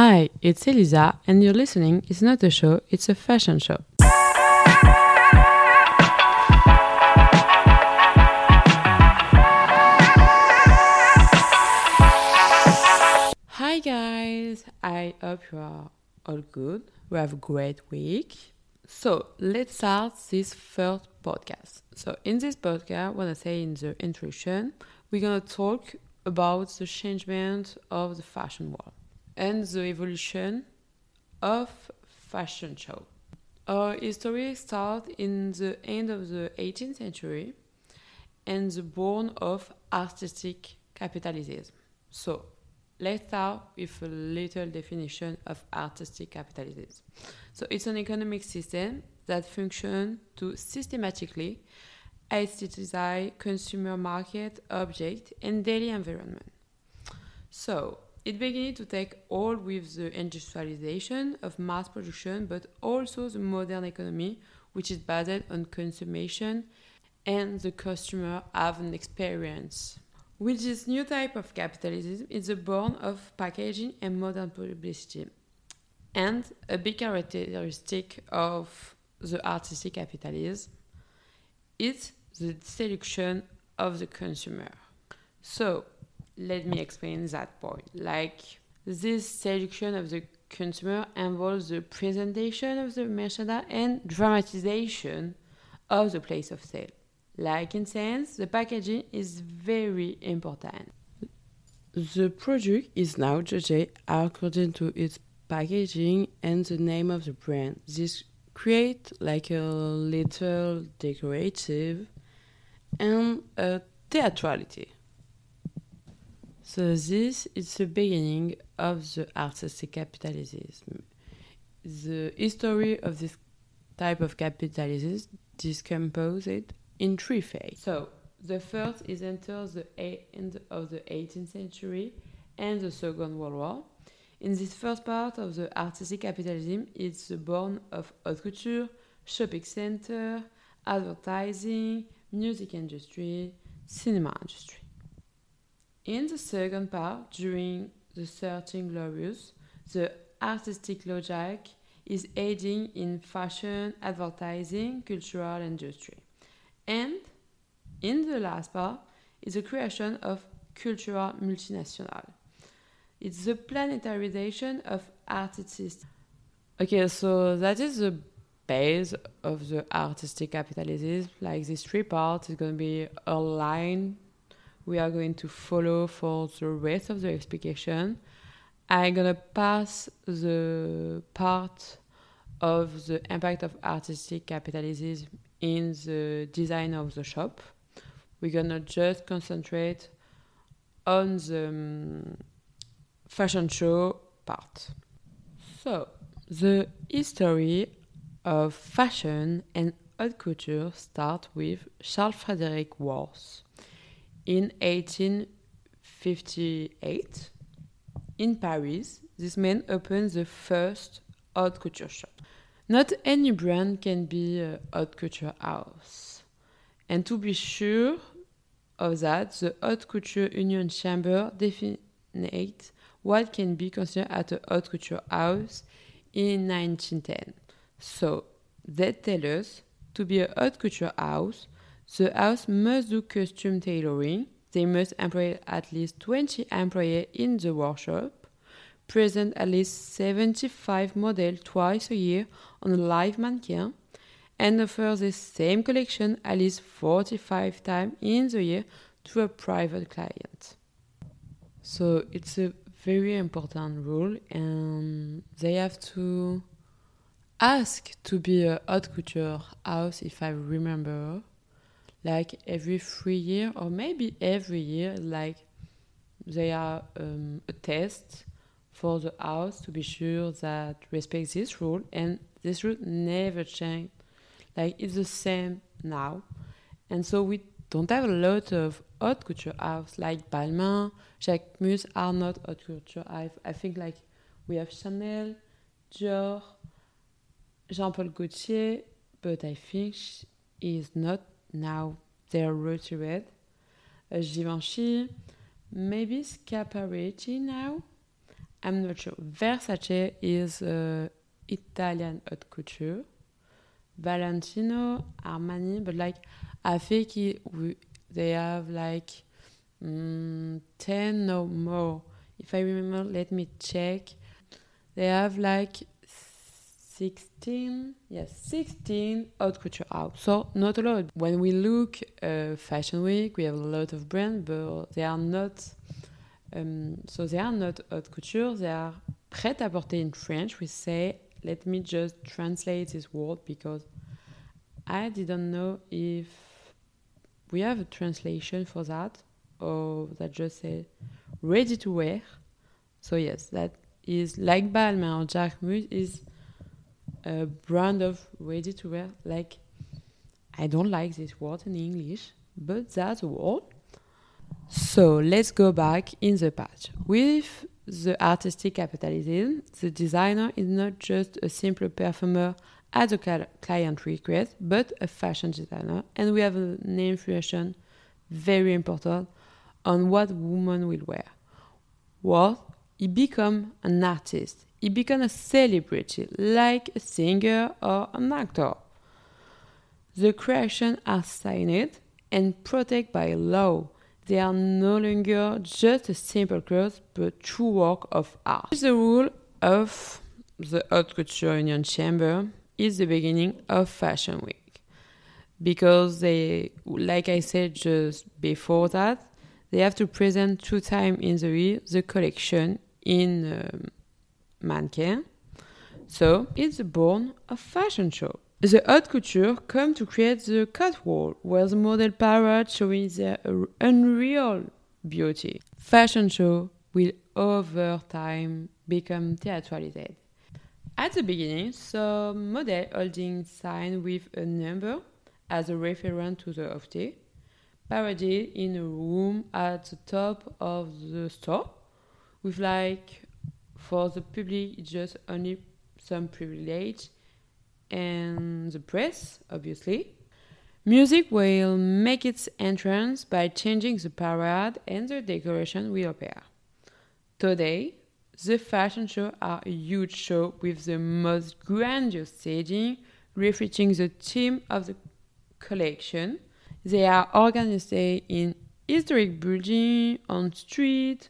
Hi, it's Elisa, and you're listening. It's not a show, it's a fashion show. Hi, guys. I hope you are all good. We have a great week. So, let's start this first podcast. So, in this podcast, what I say in the introduction, we're gonna talk about the changement of the fashion world and the evolution of fashion show. Our history starts in the end of the 18th century and the born of artistic capitalism. So, let's start with a little definition of artistic capitalism. So, it's an economic system that functions to systematically aesthetize consumer market, object, and daily environment. So, it began to take hold with the industrialization of mass production, but also the modern economy, which is based on consumption and the customer have an experience. With this new type of capitalism, it's the born of packaging and modern publicity. And a big characteristic of the artistic capitalism is the seduction of the consumer. So, let me explain that point. Like, this seduction of the consumer involves the presentation of the merchandise and dramatization of the place of sale. Like in sense, the packaging is very important. The product is now judged according to its packaging and the name of the brand. This creates like a little decorative and a theatrality. So this is the beginning of the artistic capitalism. The history of this type of capitalism is composed in three phases. So the first is until the end of the 18th century and the Second World War. In this first part of the artistic capitalism, it's the born of haute couture, shopping center, advertising, music industry, cinema industry. In the second part, during the Thirteen Glorious, the artistic logic is aiding in fashion, advertising, cultural industry. And in the last part is the creation of cultural multinational. It's the planetarization of artists. Okay, so that is the base of the artistic capitalism. Like this three parts is going to be a line we are going to follow for the rest of the explication. I'm gonna pass the part of the impact of artistic capitalism in the design of the shop. We're gonna just concentrate on the um, fashion show part. So, the history of fashion and haute couture starts with Charles Frederick Worth in 1858, in Paris, this man opened the first haute couture shop. Not any brand can be a haute couture house. And to be sure of that, the Haute Couture Union Chamber defines what can be considered as a haute couture house in 1910. So, they tell us to be a haute couture house, the house must do costume tailoring. They must employ at least 20 employees in the workshop, present at least 75 models twice a year on a live mannequin, and offer the same collection at least 45 times in the year to a private client. So it's a very important rule, and they have to ask to be a haute couture house, if I remember, like every three year or maybe every year like they are um, a test for the house to be sure that respects this rule and this rule never change like it's the same now. And so we don't have a lot of haute couture house like Balmain, Jacquemus are not haute couture I, I think like we have Chanel, Dior, Jean-Paul Gaultier but I think is not now they're rooted. Uh, Givenchy, maybe Schiaparelli now. I'm not sure. Versace is uh, Italian haute couture. Valentino, Armani, but like I think it, we, they have like mm, 10 or more. If I remember, let me check. They have like 16, yes, 16 haute couture out. So not a lot. When we look uh, Fashion Week, we have a lot of brands, but they are not. Um, so they are not haute couture. They are prêt à porter in French. We say, let me just translate this word because I didn't know if we have a translation for that or that just say ready to wear. So yes, that is like Balmain or Jacquemus is a brand of ready to wear. Like I don't like this word in English, but that's a word. So let's go back in the past. With the artistic capitalism, the designer is not just a simple performer at the client request, but a fashion designer. And we have an influence very important on what women will wear. What he become an artist. He become a celebrity, like a singer or an actor. The creations are signed and protected by law. They are no longer just a simple clothes, but true work of art. The rule of the Haute Couture Union Chamber is the beginning of Fashion Week because they, like I said just before that, they have to present two times in the year the collection in um, mannequin. So it's born a fashion show. The haute couture come to create the catwalk, where the model parade showing their unreal beauty. Fashion show will over time become theatralized. At the beginning, some model holding sign with a number as a reference to the ofte, paraded in a room at the top of the store with like for the public it's just only some privilege and the press obviously. Music will make its entrance by changing the parade and the decoration will appear today the fashion show are a huge show with the most grandiose staging reflecting the theme of the collection. They are organized in historic building on street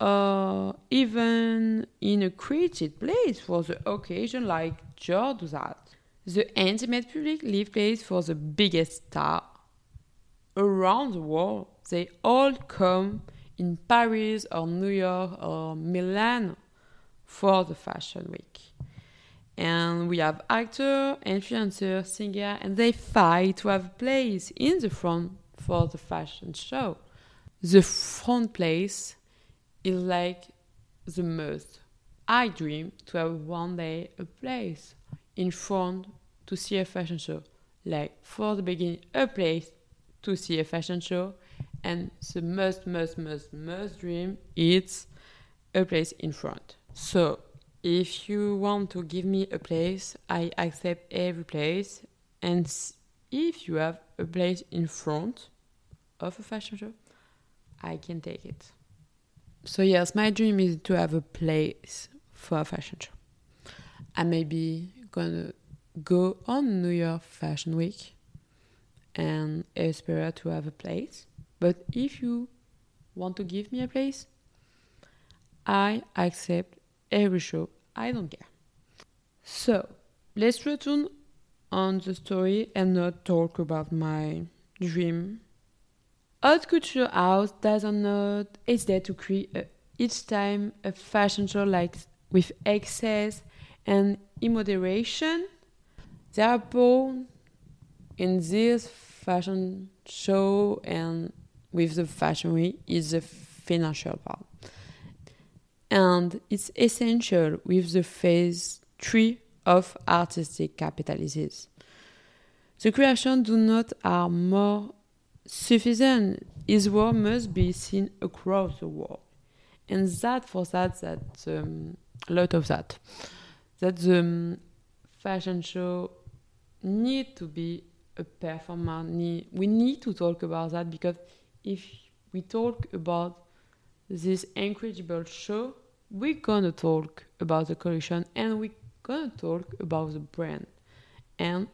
or even in a created place for the occasion like George does that. The intimate public live place for the biggest star. Around the world, they all come in Paris or New York or Milan for the fashion week. And we have actor, influencer, singer, and they fight to have a place in the front for the fashion show. The front place is like the most. I dream to have one day a place in front to see a fashion show. Like for the beginning, a place to see a fashion show, and the most, most, most, most dream is a place in front. So if you want to give me a place, I accept every place. And if you have a place in front of a fashion show, I can take it. So yes, my dream is to have a place for a fashion show. I may be gonna go on New York Fashion Week and aspire to have a place. But if you want to give me a place, I accept every show. I don't care. So let's return on the story and not talk about my dream Haute Couture House doesn't not hesitate to create uh, each time a fashion show like with excess and immoderation. They are born in this fashion show and with the fashion week is the financial part. And it's essential with the phase three of artistic capitalism. The creation do not are more sufficient. His work must be seen across the world. And that for that, that um, a lot of that, that the um, fashion show need to be a performer. Need, we need to talk about that because if we talk about this incredible show, we're gonna talk about the collection and we're gonna talk about the brand and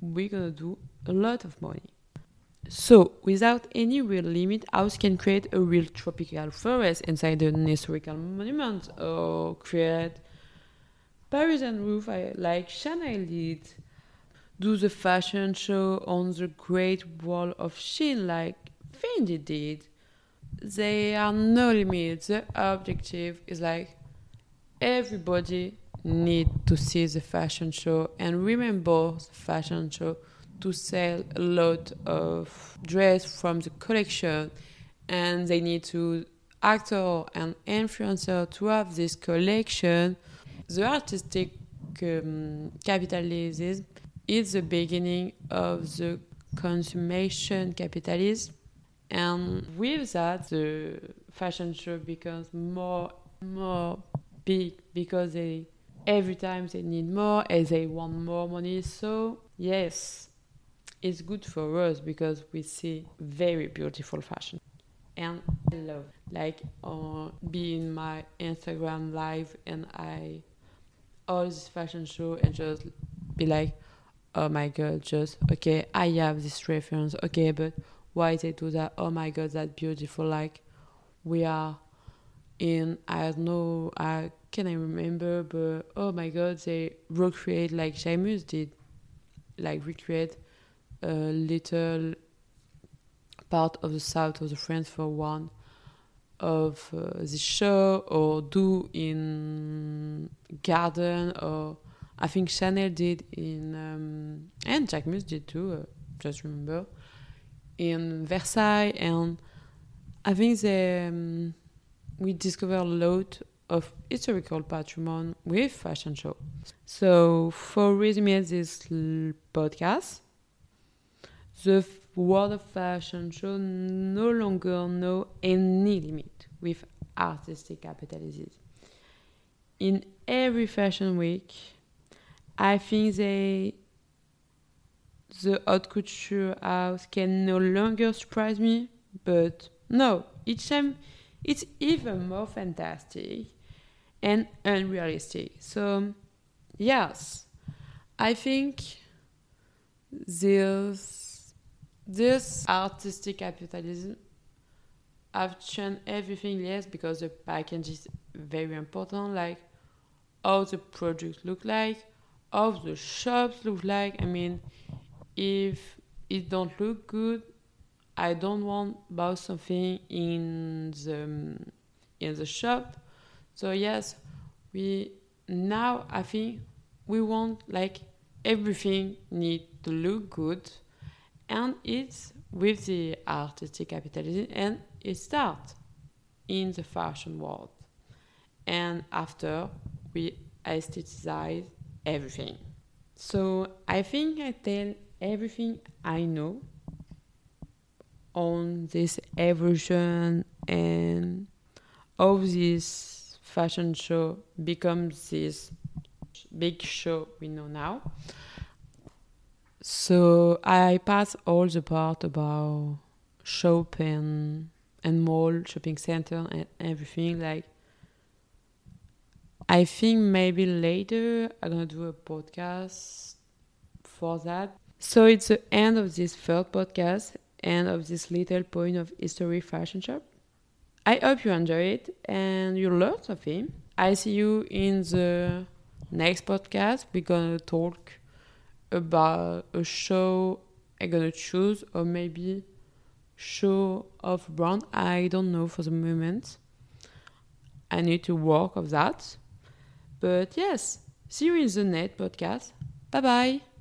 we're gonna do a lot of money. So, without any real limit, house can create a real tropical forest inside an historical monument or create Parisian roof like Chanel did, do the fashion show on the Great Wall of China like Fendi did. There are no limits. The objective is like everybody need to see the fashion show and remember the fashion show to sell a lot of dress from the collection and they need to actor and influencer to have this collection. The artistic um, capitalism is the beginning of the consummation capitalism and with that the fashion show becomes more more big because they every time they need more and they want more money. So yes it's good for us because we see very beautiful fashion and I love. Like uh, being my Instagram live and I all this fashion show and just be like oh my god just okay I have this reference okay but why they do that? Oh my god that beautiful. Like we are in I don't know I can I remember but oh my god they recreate like Jacquemus did like recreate a little part of the south of the France for one of uh, the show or do in garden or I think Chanel did in um, and Jacquemus did too uh, just remember in Versailles. And I think they um, we discover a lot of historical patrimony with fashion show. So for resume this podcast the world of fashion show no longer know any limit with artistic capitalism. In every fashion week, I think they the haute couture house can no longer surprise me, but no, each time it's even more fantastic and unrealistic. So, yes, I think this this artistic capitalism I've changed everything yes because the package is very important like how the products look like how the shops look like. I mean if it don't look good i don't want buy something in the in the shop. So yes we now i think we want like everything need to look good and it's with the artistic capitalism and it starts in the fashion world. And after we aestheticize everything. So i think i tell everything i know on this evolution and how this fashion show becomes this big show we know now so I pass all the part about shopping and mall, shopping center, and everything. Like, I think maybe later I'm gonna do a podcast for that. So it's the end of this third podcast, end of this little point of history fashion shop. I hope you enjoy it and you learn something. I see you in the next podcast. We're gonna talk about a show I'm gonna choose, or maybe show of brand. I don't know for the moment. I need to work of that. But yes, see you in the net podcast. Bye bye.